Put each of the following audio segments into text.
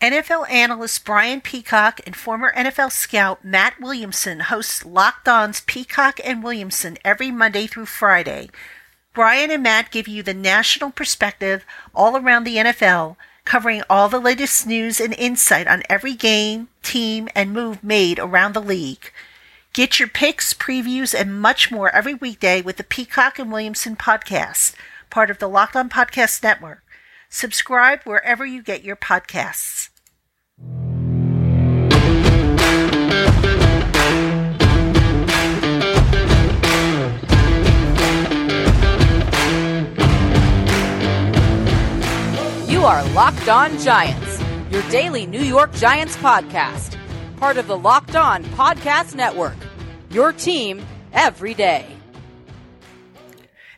NFL analyst Brian Peacock and former NFL scout Matt Williamson host Locked On's Peacock and Williamson every Monday through Friday. Brian and Matt give you the national perspective all around the NFL, covering all the latest news and insight on every game, team, and move made around the league. Get your picks, previews, and much more every weekday with the Peacock and Williamson podcast, part of the Locked On Podcast Network. Subscribe wherever you get your podcasts. You are Locked On Giants, your daily New York Giants podcast, part of the Locked On Podcast Network. Your team every day.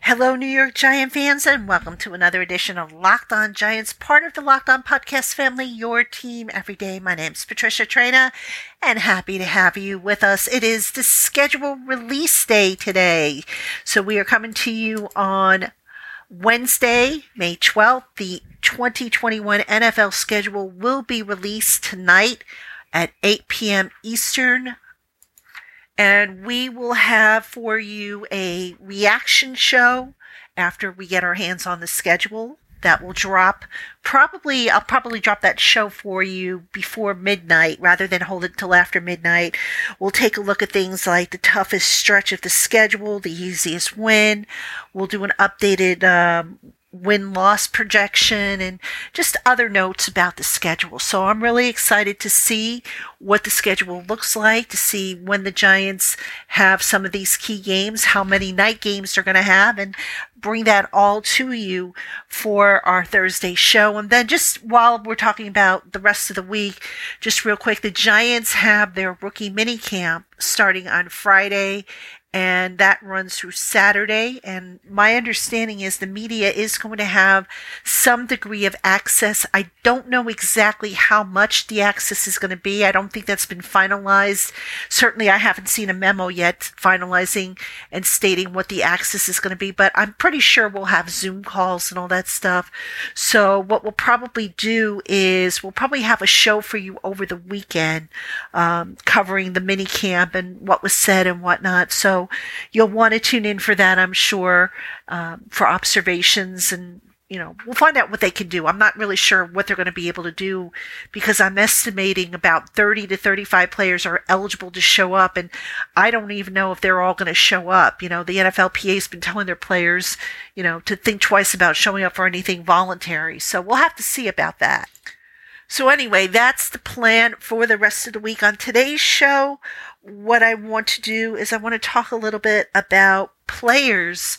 Hello, New York Giant fans, and welcome to another edition of Locked On Giants, part of the Locked On Podcast family, your team every day. My name's Patricia Traina, and happy to have you with us. It is the schedule release day today. So we are coming to you on Wednesday, May 12th. The 2021 NFL schedule will be released tonight at 8 p.m. Eastern, and we will have for you a reaction show after we get our hands on the schedule that will drop. Probably i'll probably drop that show for you before midnight rather than hold it till after midnight. We'll take a look at things like the toughest stretch of the schedule the easiest win. We'll do an updated um, win loss projection and just other notes about the schedule. So I'm really excited to see what the schedule looks like, to see when the Giants have some of these key games, how many night games they're going to have, and bring that all to you for our Thursday show. And then just while we're talking about the rest of the week, just real quick, the Giants have their rookie mini camp starting on Friday and that runs through Saturday. And my understanding is the media is going to have some degree of access. I don't know exactly how much the access is going to be. I don't think that's been finalized. Certainly, I haven't seen a memo yet finalizing and stating what the access is going to be, but I'm pretty sure we'll have Zoom calls and all that stuff. So, what we'll probably do is we'll probably have a show for you over the weekend um, covering the mini camp and what was said and whatnot. So, you'll want to tune in for that, I'm sure, um, for observations and you know, we'll find out what they can do. I'm not really sure what they're going to be able to do because I'm estimating about 30 to 35 players are eligible to show up, and I don't even know if they're all going to show up. You know, the NFLPA has been telling their players, you know, to think twice about showing up for anything voluntary. So we'll have to see about that. So anyway, that's the plan for the rest of the week. On today's show, what I want to do is I want to talk a little bit about players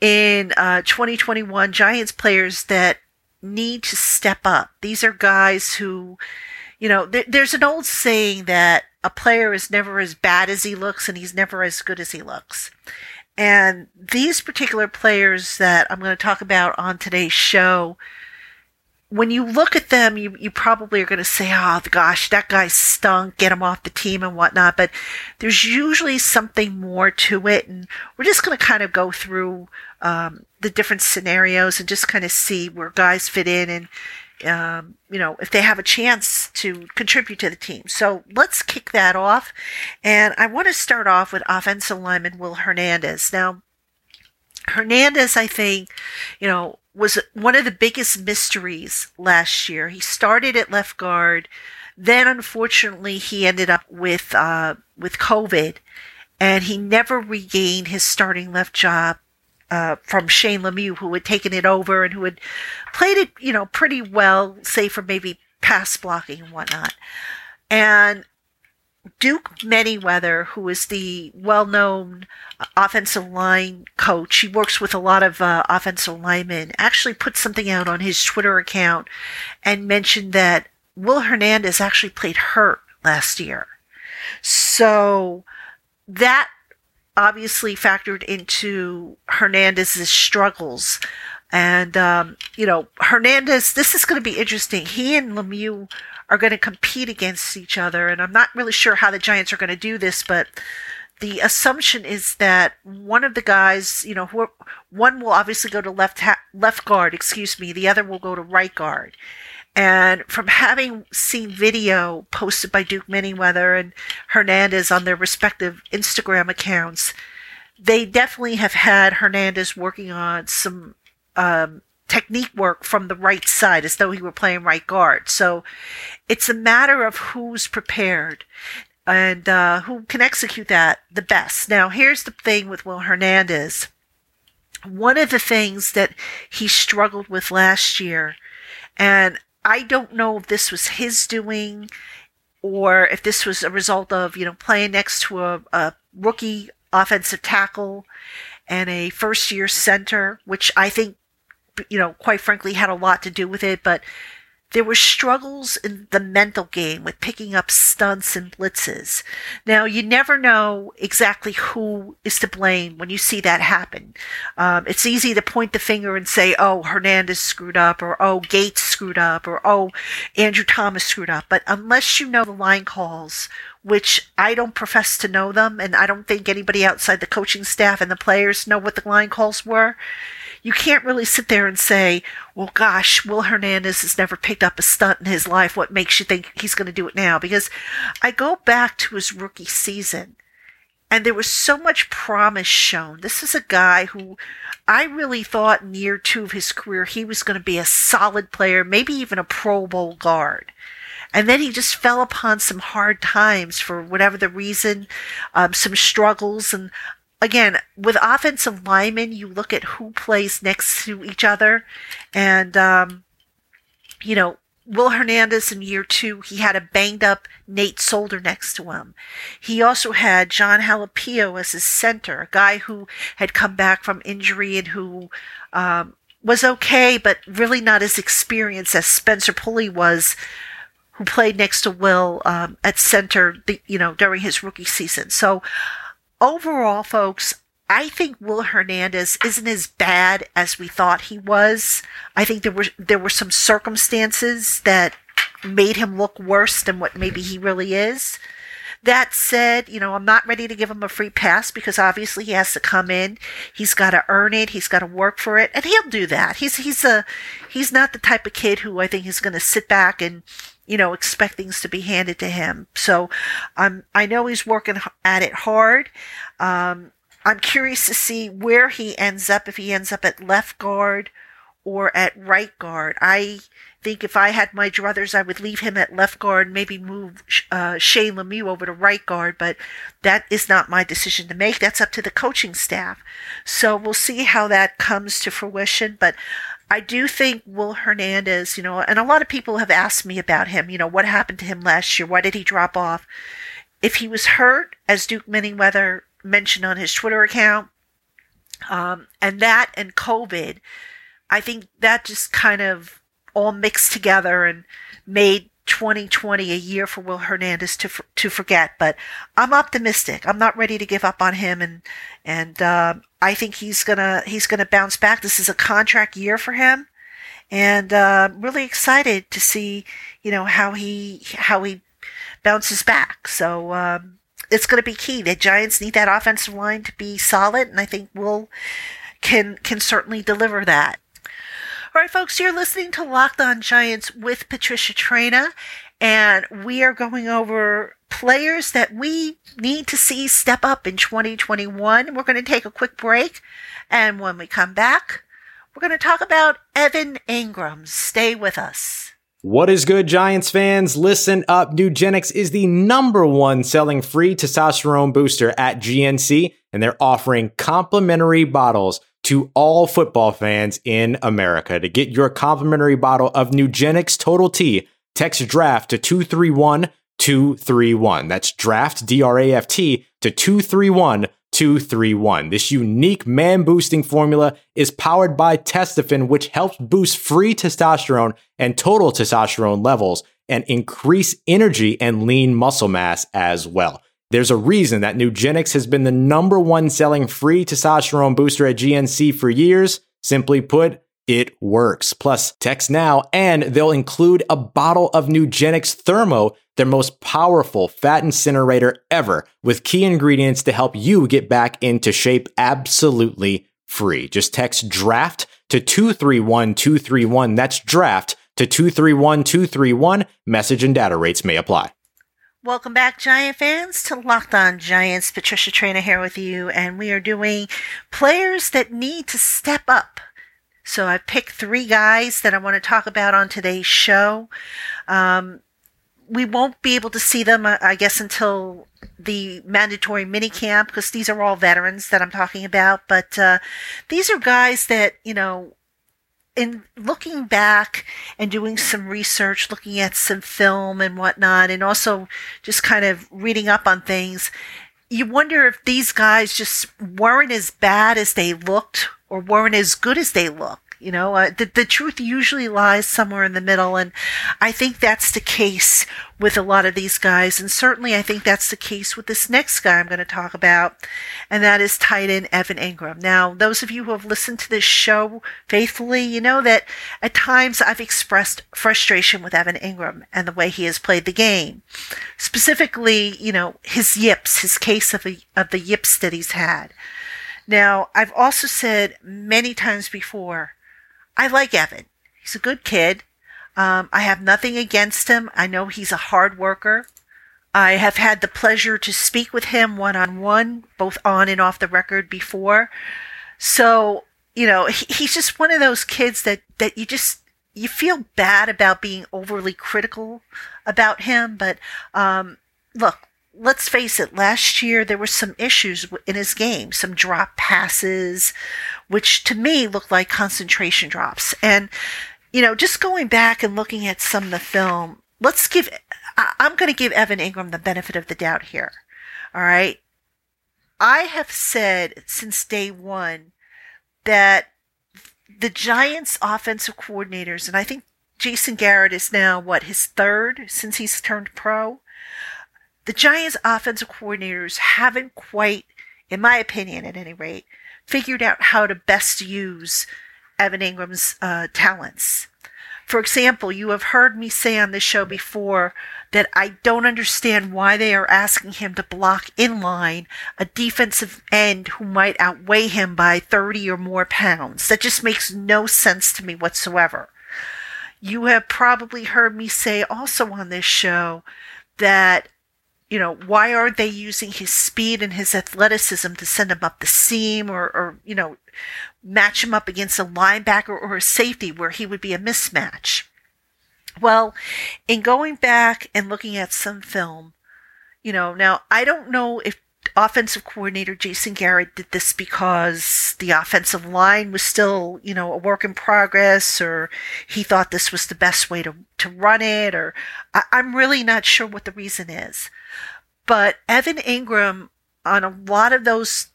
in uh, 2021, Giants players that need to step up. These are guys who, you know, th- there's an old saying that a player is never as bad as he looks and he's never as good as he looks. And these particular players that I'm going to talk about on today's show when you look at them, you, you probably are going to say, oh gosh, that guy stunk, get him off the team and whatnot. But there's usually something more to it. And we're just going to kind of go through um, the different scenarios and just kind of see where guys fit in and, um, you know, if they have a chance to contribute to the team. So let's kick that off. And I want to start off with offensive lineman Will Hernandez. Now, Hernandez, I think, you know, was one of the biggest mysteries last year. He started at left guard, then unfortunately he ended up with uh, with COVID, and he never regained his starting left job uh, from Shane Lemieux, who had taken it over and who had played it, you know, pretty well, say for maybe pass blocking and whatnot. And Duke Manyweather, who is the well-known offensive line coach, he works with a lot of uh, offensive linemen, actually put something out on his Twitter account and mentioned that Will Hernandez actually played hurt last year. So that obviously factored into Hernandez's struggles. And, um, you know, Hernandez, this is going to be interesting. He and Lemieux are going to compete against each other. And I'm not really sure how the Giants are going to do this, but the assumption is that one of the guys, you know, one will obviously go to left ha- left guard, excuse me, the other will go to right guard. And from having seen video posted by Duke Manyweather and Hernandez on their respective Instagram accounts, they definitely have had Hernandez working on some um, technique work from the right side as though he were playing right guard. So it's a matter of who's prepared and uh, who can execute that the best. Now, here's the thing with Will Hernandez. One of the things that he struggled with last year, and I don't know if this was his doing or if this was a result of, you know, playing next to a, a rookie offensive tackle and a first year center, which I think you know, quite frankly, had a lot to do with it, but there were struggles in the mental game with picking up stunts and blitzes. Now, you never know exactly who is to blame when you see that happen. Um, it's easy to point the finger and say, oh, Hernandez screwed up, or oh, Gates screwed up, or oh, Andrew Thomas screwed up. But unless you know the line calls, which I don't profess to know them, and I don't think anybody outside the coaching staff and the players know what the line calls were, you can't really sit there and say, well, gosh, Will Hernandez has never picked up a stunt in his life. What makes you think he's going to do it now? Because I go back to his rookie season and there was so much promise shown. This is a guy who I really thought in year two of his career he was going to be a solid player, maybe even a Pro Bowl guard. And then he just fell upon some hard times for whatever the reason, um, some struggles. And again, with offensive linemen, you look at who plays next to each other. And, um, you know, Will Hernandez in year two, he had a banged up Nate Solder next to him. He also had Jon Halapio as his center, a guy who had come back from injury and who um, was okay, but really not as experienced as Spencer Pulley was, who played next to Will um, at center, the, you know, during his rookie season. So overall, folks, I think Will Hernandez isn't as bad as we thought he was. I think there were there were some circumstances that made him look worse than what maybe he really is. That said, you know, I'm not ready to give him a free pass because obviously he has to come in. He's got to earn it. He's got to work for it, and he'll do that. He's he's a he's not the type of kid who I think is going to sit back and you know, expect things to be handed to him. So I'm I know he's working at it hard. Um, I'm curious to see where he ends up, if he ends up at left guard or at right guard. I think if I had my druthers, I would leave him at left guard, maybe move uh, Shane Lemieux over to right guard, but that is not my decision to make. That's up to the coaching staff. So we'll see how that comes to fruition. But I do think Will Hernandez, you know, and a lot of people have asked me about him, you know, what happened to him last year? Why did he drop off? If he was hurt, as Duke Manyweather mentioned on his Twitter account, um, and that and COVID, I think that just kind of all mixed together and made 2020 a year for Will Hernandez to to forget. But I'm optimistic. I'm not ready to give up on him, and and uh, I think he's gonna he's gonna bounce back. This is a contract year for him, and uh, really excited to see you know how he how he bounces back. So um, it's going to be key. The Giants need that offensive line to be solid, and I think Will can can certainly deliver that. All right, folks, you're listening to Locked On Giants with Patricia Traina, and we are going over players that we need to see step up in 2021. We're going to take a quick break, and when we come back, we're going to talk about Evan Engram. Stay with us. What is good, Giants fans? Listen up. Nugenix is the number one selling free testosterone booster at GNC, and they're offering complimentary bottles to all football fans in America. To get your complimentary bottle of Nugenix Total T, text draft to 231 231. That's draft, D R A F T, to 231 231. This unique man boosting formula is powered by Testofen, which helps boost free testosterone and total testosterone levels and increase energy and lean muscle mass as well. There's a reason that Nugenix has been the number one selling free testosterone booster at GNC for years. Simply put, it works. Plus, text now and they'll include a bottle of Nugenix Thermo, their most powerful fat incinerator ever, with key ingredients to help you get back into shape absolutely free. Just text DRAFT to 231231. That's DRAFT to 231 231. Message and data rates may apply. Welcome back, Giant fans, to Locked On Giants. Patricia Traina here with you, and we are doing players that need to step up. So I picked three guys that I want to talk about on today's show. Um, we won't be able to see them, uh, I guess, until the mandatory mini camp because these are all veterans that I'm talking about. But uh, these are guys that you know in looking back and doing some research, looking at some film and whatnot, and also just kind of reading up on things, you wonder if these guys just weren't as bad as they looked or weren't as good as they look. You know, uh, the, the truth usually lies somewhere in the middle. And I think that's the case with a lot of these guys. And certainly I think that's the case with this next guy I'm going to talk about. And that is tight end Evan Engram. Now, those of you who have listened to this show faithfully, you know that at times I've expressed frustration with Evan Engram and the way he has played the game. Specifically, you know, his yips, his case of, a, of the yips that he's had. Now, I've also said many times before I like Evan. He's a good kid. Um, I have nothing against him. I know he's a hard worker. I have had the pleasure to speak with him one on one, both on and off the record before. So, you know, he, he's just one of those kids that, that you just, you feel bad about being overly critical about him. But, um, look, let's face it, last year there were some issues in his game, some drop passes, which to me looked like concentration drops. And, you know, just going back and looking at some of the film, let's give, I'm going to give Evan Engram the benefit of the doubt here. All right. I have said since day one that the Giants offensive coordinators, and I think Jason Garrett is now what, his third since he's turned pro? The Giants offensive coordinators haven't quite, in my opinion at any rate, figured out how to best use Evan Engram's uh, talents. For example, you have heard me say on this show before that I don't understand why they are asking him to block in line a defensive end who might outweigh him by 30 or more pounds. That just makes no sense to me whatsoever. You have probably heard me say also on this show that you know, why aren't they using his speed and his athleticism to send him up the seam or, or, you know, match him up against a linebacker or a safety where he would be a mismatch? Well, in going back and looking at some film, you know, now I don't know if offensive coordinator Jason Garrett did this because the offensive line was still, you know, a work in progress or he thought this was the best way to, to run it or I, I'm really not sure what the reason is. But Evan Engram, on a lot of those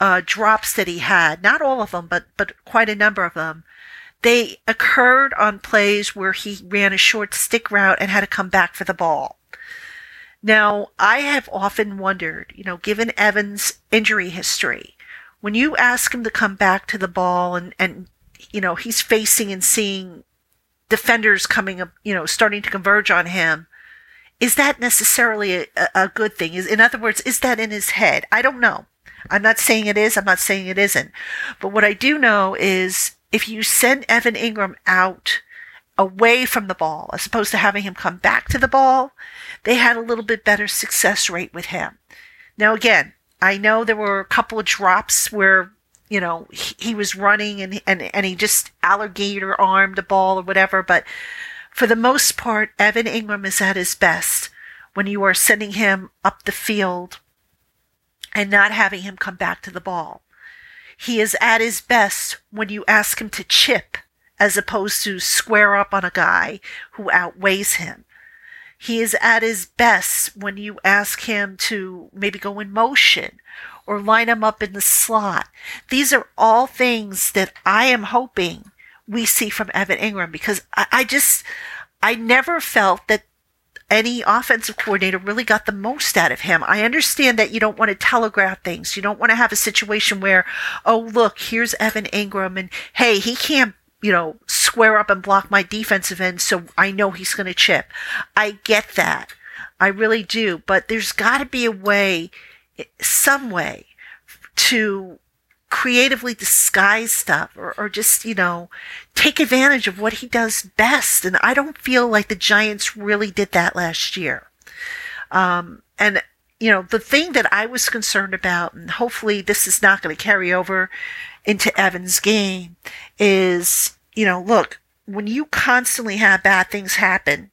uh, drops that he had, not all of them, but but quite a number of them, they occurred on plays where he ran a short stick route and had to come back for the ball. Now, I have often wondered, you know, given Evan's injury history, when you ask him to come back to the ball and, and you know, he's facing and seeing defenders coming up, you know, starting to converge on him, is that necessarily a, a good thing? Is, in other words, is that in his head? I don't know. I'm not saying it is. I'm not saying it isn't. But what I do know is if you send Evan Engram out away from the ball as opposed to having him come back to the ball, they had a little bit better success rate with him. Now, again, I know there were a couple of drops where you know he, he was running and and and he just alligator armed the ball or whatever, but for the most part, Evan Engram is at his best when you are sending him up the field and not having him come back to the ball. He is at his best when you ask him to chip as opposed to square up on a guy who outweighs him. He is at his best when you ask him to maybe go in motion or line him up in the slot. These are all things that I am hoping we see from Evan Engram because I, I just, I never felt that any offensive coordinator really got the most out of him. I understand that you don't want to telegraph things. You don't want to have a situation where, oh, look, here's Evan Engram, and hey, he can't, you know, square up and block my defensive end. So I know he's going to chip. I get that. I really do. But there's got to be a way, some way to creatively disguise stuff or, or just, you know, take advantage of what he does best. And I don't feel like the Giants really did that last year. Um, and, you know, the thing that I was concerned about, and hopefully this is not going to carry over into Evan's game, is, you know, look, when you constantly have bad things happen,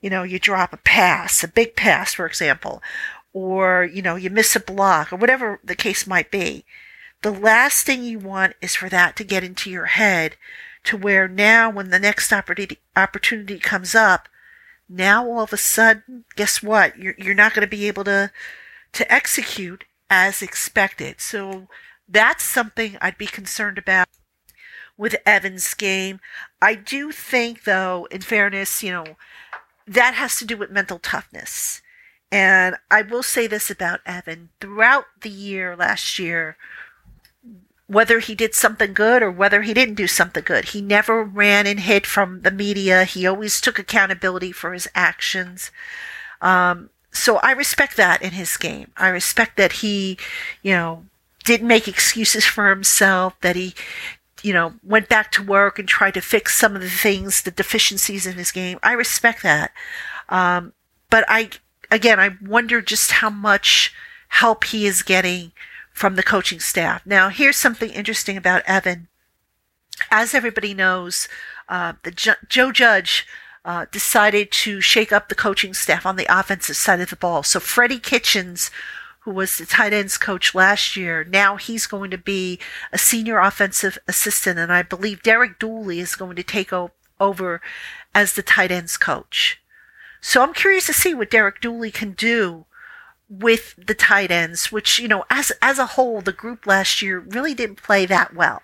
you know, you drop a pass, a big pass, for example, or, you know, you miss a block or whatever the case might be the last thing you want is for that to get into your head to where now when the next opportunity, opportunity comes up, now all of a sudden, guess what? You're, you're not going to be able to, to execute as expected. So that's something I'd be concerned about with Evan's game. I do think though, in fairness, you know, that has to do with mental toughness. And I will say this about Evan. Throughout the year last year, whether he did something good or whether he didn't do something good. He never ran and hid from the media. He always took accountability for his actions. Um, so I respect that in his game. I respect that he, you know, didn't make excuses for himself, that he, you know, went back to work and tried to fix some of the things, the deficiencies in his game. I respect that. Um, but I, again, I wonder just how much help he is getting from the coaching staff. Now, here's something interesting about Evan. As everybody knows, uh, the Joe Judge uh, decided to shake up the coaching staff on the offensive side of the ball. So Freddie Kitchens, who was the tight ends coach last year, now he's going to be a senior offensive assistant, and I believe Derek Dooley is going to take o- over as the tight ends coach. So I'm curious to see what Derek Dooley can do with the tight ends, which, you know, as, as a whole, the group last year really didn't play that well.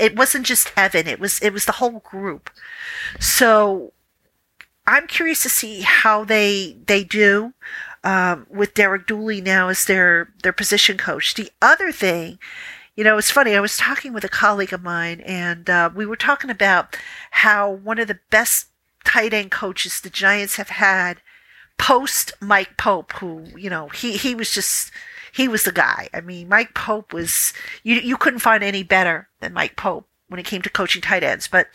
It wasn't just Evan, it was, it was the whole group. So I'm curious to see how they, they do, um, with Derek Dooley now as their, their position coach. The other thing, you know, it's funny. I was talking with a colleague of mine, and uh, we were talking about how one of the best tight end coaches the Giants have had post Mike Pope, who, you know, he, he was just, he was the guy. I mean, Mike Pope was, you, you couldn't find any better than Mike Pope when it came to coaching tight ends. But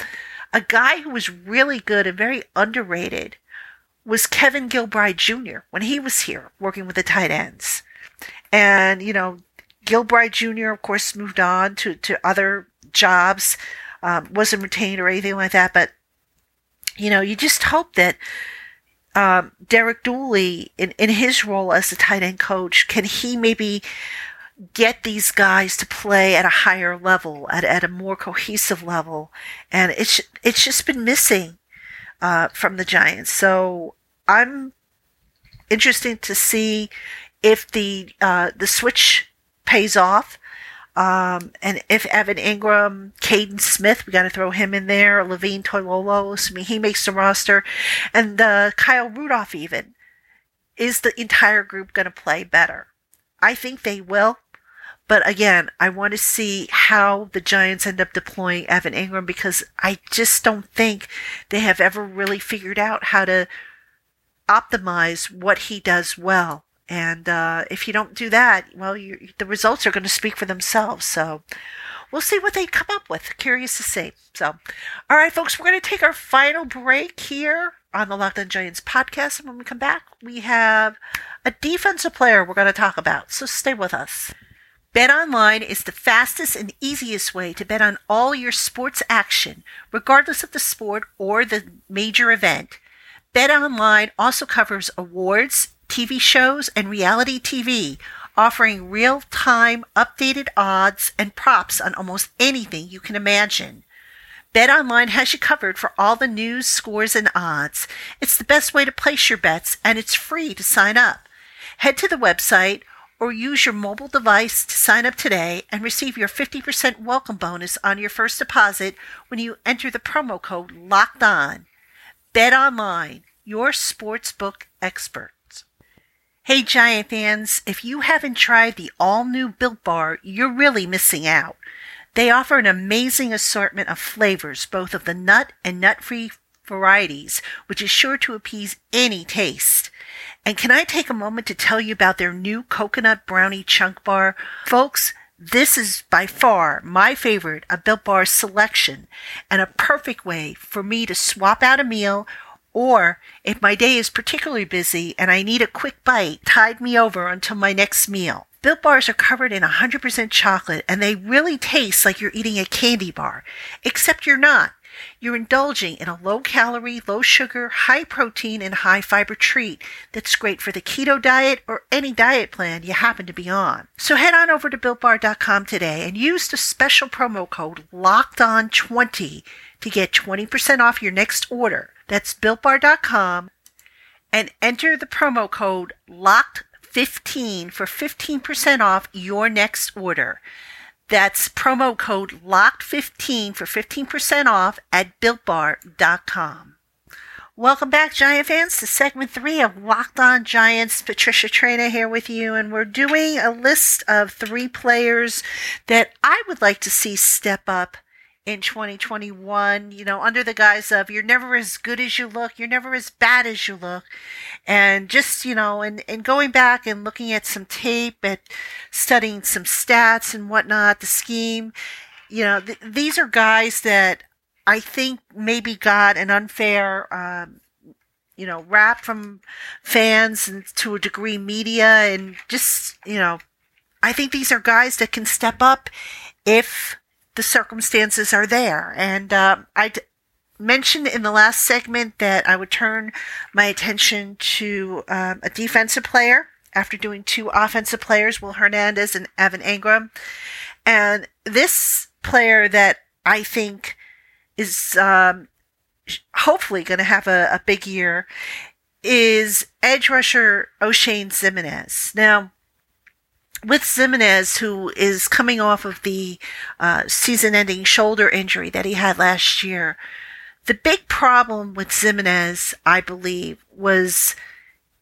a guy who was really good and very underrated was Kevin Gilbride Jr. when he was here working with the tight ends. And, you know, Gilbride Jr., of course, moved on to, to other jobs, um, wasn't retained or anything like that. But, you know, you just hope that um, Derek Dooley, in, in his role as the tight end coach, can he maybe get these guys to play at a higher level, at, at a more cohesive level? And it's, it's just been missing, uh, from the Giants. So I'm interested to see if the, uh, the switch pays off. Um, and if Evan Engram, Kaden Smith, we got to throw him in there. Levine Toilolo, I mean, he makes the roster, and uh, Kyle Rudolph even. Is the entire group going to play better? I think they will. But again, I want to see how the Giants end up deploying Evan Engram because I just don't think they have ever really figured out how to optimize what he does well. And uh, if you don't do that, well, the results are going to speak for themselves. So we'll see what they come up with. Curious to see. So, all right, folks, we're going to take our final break here on the Locked On Giants podcast. And when we come back, we have a defensive player we're going to talk about. So stay with us. Bet online is the fastest and easiest way to bet on all your sports action, regardless of the sport or the major event. Bet online also covers awards TV shows, and reality TV, offering real time updated odds and props on almost anything you can imagine. BetOnline has you covered for all the news, scores, and odds. It's the best way to place your bets, and it's free to sign up. Head to the website or use your mobile device to sign up today and receive your 50% welcome bonus on your first deposit when you enter the promo code LOCKED ON. bet online your sportsbook experts Hey, Giant fans, if you haven't tried the all new Built Bar, you're really missing out. They offer an amazing assortment of flavors, both of the nut and nut free varieties, which is sure to appease any taste. And can I take a moment to tell you about their new coconut brownie chunk bar? Folks, This is by far my favorite of Built Bar selection and a perfect way for me to swap out a meal or if my day is particularly busy and I need a quick bite, tide me over until my next meal. Built bars are covered in 100% chocolate and they really taste like you're eating a candy bar, except you're not. You're indulging in a low calorie, low sugar, high protein, and high fiber treat that's great for the keto diet or any diet plan you happen to be on. So head on over to builtbar.com today and use the special promo code LOCKEDON20 to get 20% off your next order. That's builtbar.com and enter the promo code LOCKED15 for 15% off your next order. That's promo code LOCKED15 for 15% off at builtbar.com. Welcome back, Giant fans, to segment three of Locked On Giants. Patricia Traina here with you, and we're doing a list of three players that I would like to see step up in 2021, you know, under the guise of you're never as good as you look, you're never as bad as you look. And just, you know, and, and going back and looking at some tape and studying some stats and whatnot, the scheme, you know, th- these are guys that I think maybe got an unfair, um, you know, rap from fans and to a degree media and just, you know, I think these are guys that can step up if the circumstances are there. And uh, mentioned in the last segment that I would turn my attention to um, a defensive player after doing two offensive players, Will Hernandez and Evan Engram. And this player that I think is um, hopefully going to have a, a big year is edge rusher Oshane Ximines. Now, with Ximines, who is coming off of the uh, season ending shoulder injury that he had last year, the big problem with Ximines, I believe, was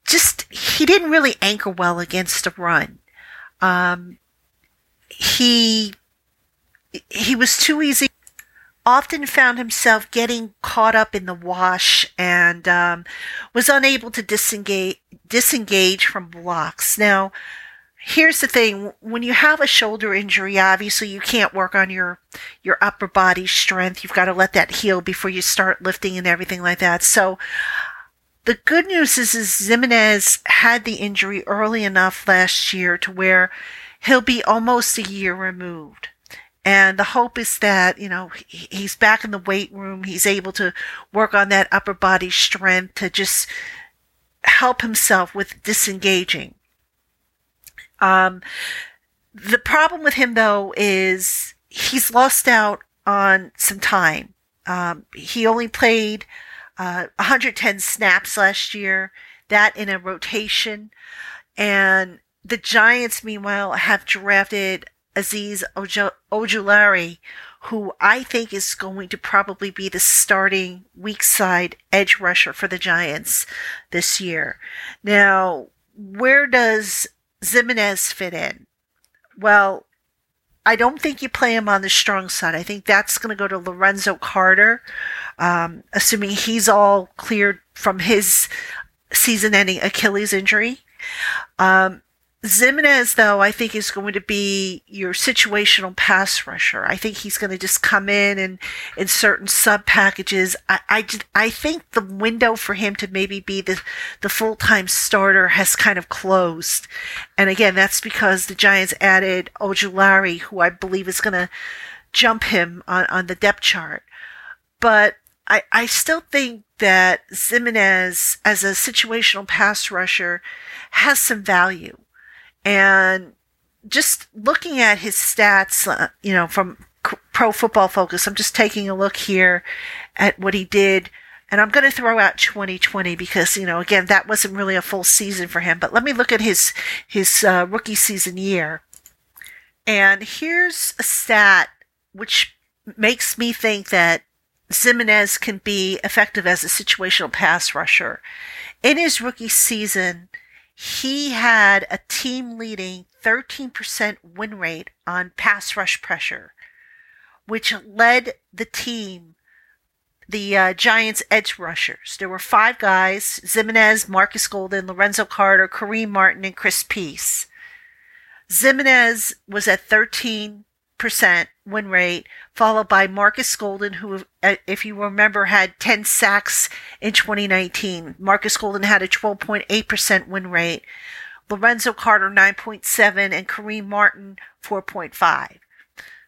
just he didn't really anchor well against a run. Um, he he was too easy. Often found himself getting caught up in the wash and um, was unable to disengage disengage from blocks. Now, here's the thing when you have a shoulder injury obviously you can't work on your your upper body strength you've got to let that heal before you start lifting and everything like that so the good news is, is Ximines had the injury early enough last year to where he'll be almost a year removed and the hope is that, you know, he's back in the weight room. He's able to work on that upper body strength to just help himself with disengaging. Um, the problem with him though is he's lost out on some time. Um, he only played uh, 110 snaps last year, that in a rotation. And the Giants, meanwhile, have drafted Azeez Ojulari, who I think is going to probably be the starting weak side edge rusher for the Giants this year. Now, where does Ximines fit in? Well, I don't think you play him on the strong side. I think that's going to go to Lorenzo Carter, um, assuming he's all cleared from his season ending Achilles injury. Um, Ximines, though, I think is going to be your situational pass rusher. I think he's going to just come in and in certain sub packages. I, I, I think the window for him to maybe be the, the full time starter has kind of closed. And again, that's because the Giants added Ojulari, who I believe is going to jump him on, on the depth chart. But I, I still think that Ximines, as a situational pass rusher, has some value. And just looking at his stats, uh, you know, from Pro Football Focus, I'm just taking a look here at what he did. And I'm going to throw out 2020 because, you know, again, that wasn't really a full season for him. But let me look at his, his uh, rookie season year. And here's a stat which makes me think that Ximines can be effective as a situational pass rusher. In his rookie season, he had a team leading 13% win rate on pass rush pressure, which led the team, the uh, Giants edge rushers. There were five guys Ximines, Marcus Golden, Lorenzo Carter, Kareem Martin, and Chris Peace. Ximines was at 13% win rate, followed by Marcus Golden, who, uh, if you remember, had 10 sacks in 2019. Marcus Golden had a 12.8% win rate. Lorenzo Carter 9.7 and Kareem Martin 4.5.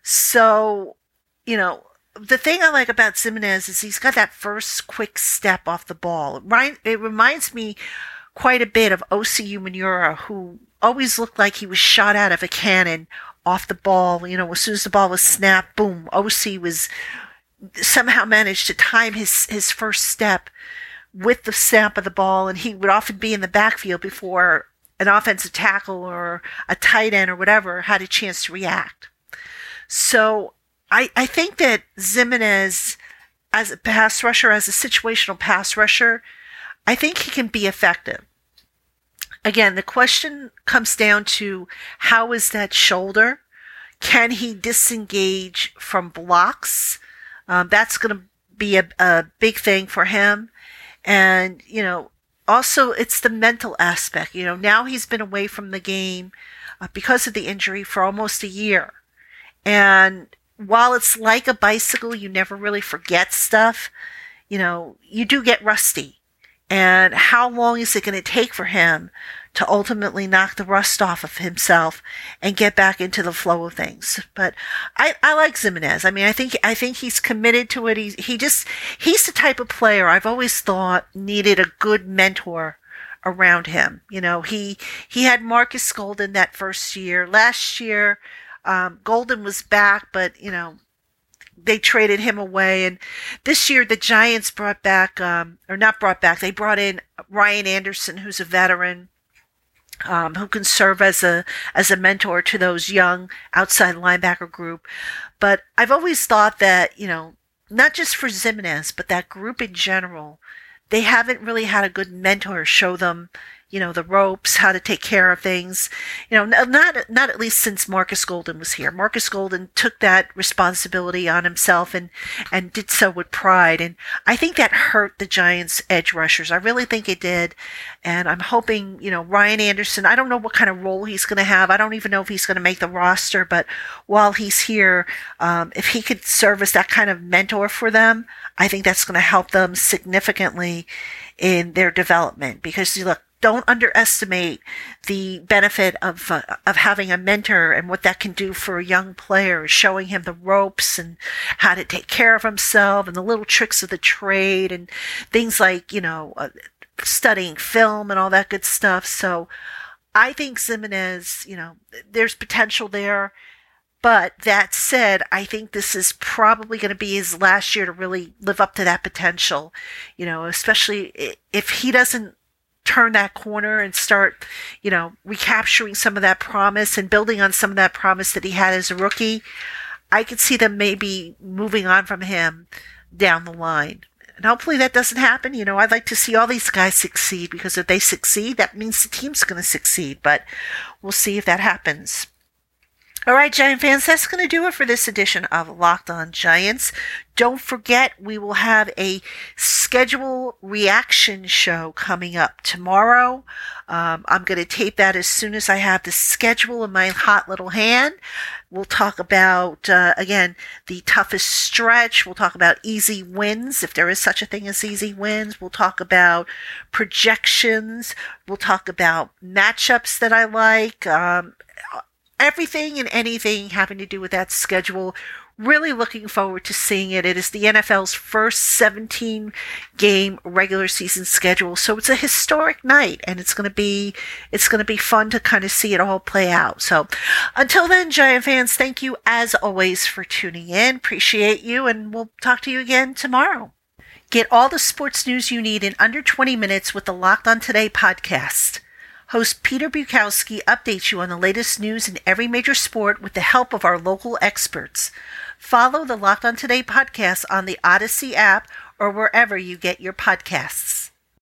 So, you know, the thing I like about Ximines is he's got that first quick step off the ball. It reminds me quite a bit of Osi Umenyiora, who always looked like he was shot out of a cannon off the ball. You know, as soon as the ball was snapped, boom, Osi was somehow managed to time his, his first step with the snap of the ball, and he would often be in the backfield before an offensive tackle or a tight end or whatever had a chance to react. So I, I think that Ximines, as a pass rusher, as a situational pass rusher, I think he can be effective. Again, the question comes down to how is that shoulder? Can he disengage from blocks? Um, that's going to be a, a big thing for him. And, you know, also it's the mental aspect. You know, now he's been away from the game uh, because of the injury for almost a year. And while it's like a bicycle, you never really forget stuff. You know, you do get rusty. And how long is it going to take for him to ultimately knock the rust off of himself and get back into the flow of things. But I, I like Ximines. I mean, I think, I think he's committed to it. He, he just, he's the type of player I've always thought needed a good mentor around him. You know, he, he had Marcus Golden that first year. Last year, um, Golden was back, but, you know, they traded him away. And this year, the Giants brought back, um, or not brought back, they brought in Ryan Anderson, who's a veteran um, who can serve as a as a mentor to those young outside linebacker group. But I've always thought that you know not just for Ximines, but that group in general, they haven't really had a good mentor show them you know, the ropes, how to take care of things. You know, not not at least since Marcus Golden was here. Marcus Golden took that responsibility on himself and and did so with pride. And I think that hurt the Giants' edge rushers. I really think it did. And I'm hoping, you know, Ryan Anderson. I don't know what kind of role he's going to have. I don't even know if he's going to make the roster. But while he's here, um, if he could serve as that kind of mentor for them, I think that's going to help them significantly in their development. Because you look, don't underestimate the benefit of uh, of having a mentor and what that can do for a young player, showing him the ropes and how to take care of himself and the little tricks of the trade and things like you know uh, studying film and all that good stuff. So I think Ximines, you know, there's potential there. But that said, I think this is probably going to be his last year to really live up to that potential, you know, especially if he doesn't turn that corner and start, you know, recapturing some of that promise and building on some of that promise that he had as a rookie, I could see them maybe moving on from him down the line. And hopefully that doesn't happen. You know, I'd like to see all these guys succeed because if they succeed, that means the team's going to succeed. But we'll see if that happens. All right, Giant fans, that's going to do it for this edition of Locked On Giants. Don't forget, we will have a schedule reaction show coming up tomorrow. Um, I'm going to tape that as soon as I have the schedule in my hot little hand. We'll talk about, uh, again, the toughest stretch. We'll talk about easy wins, if there is such a thing as easy wins. We'll talk about projections. We'll talk about matchups that I like. Um, everything and anything having to do with that schedule. Really looking forward to seeing it. It is the NFL's first 17 game regular season schedule. So it's a historic night and it's going to be, it's going to be fun to kind of see it all play out. So until then, Giant fans, thank you as always for tuning in. Appreciate you and we'll talk to you again tomorrow. Get all the sports news you need in under 20 minutes with the Locked On Today podcast. Host Peter Bukowski updates you on the latest news in every major sport with the help of our local experts. Follow the Locked On Today podcast on the Odyssey app or wherever you get your podcasts.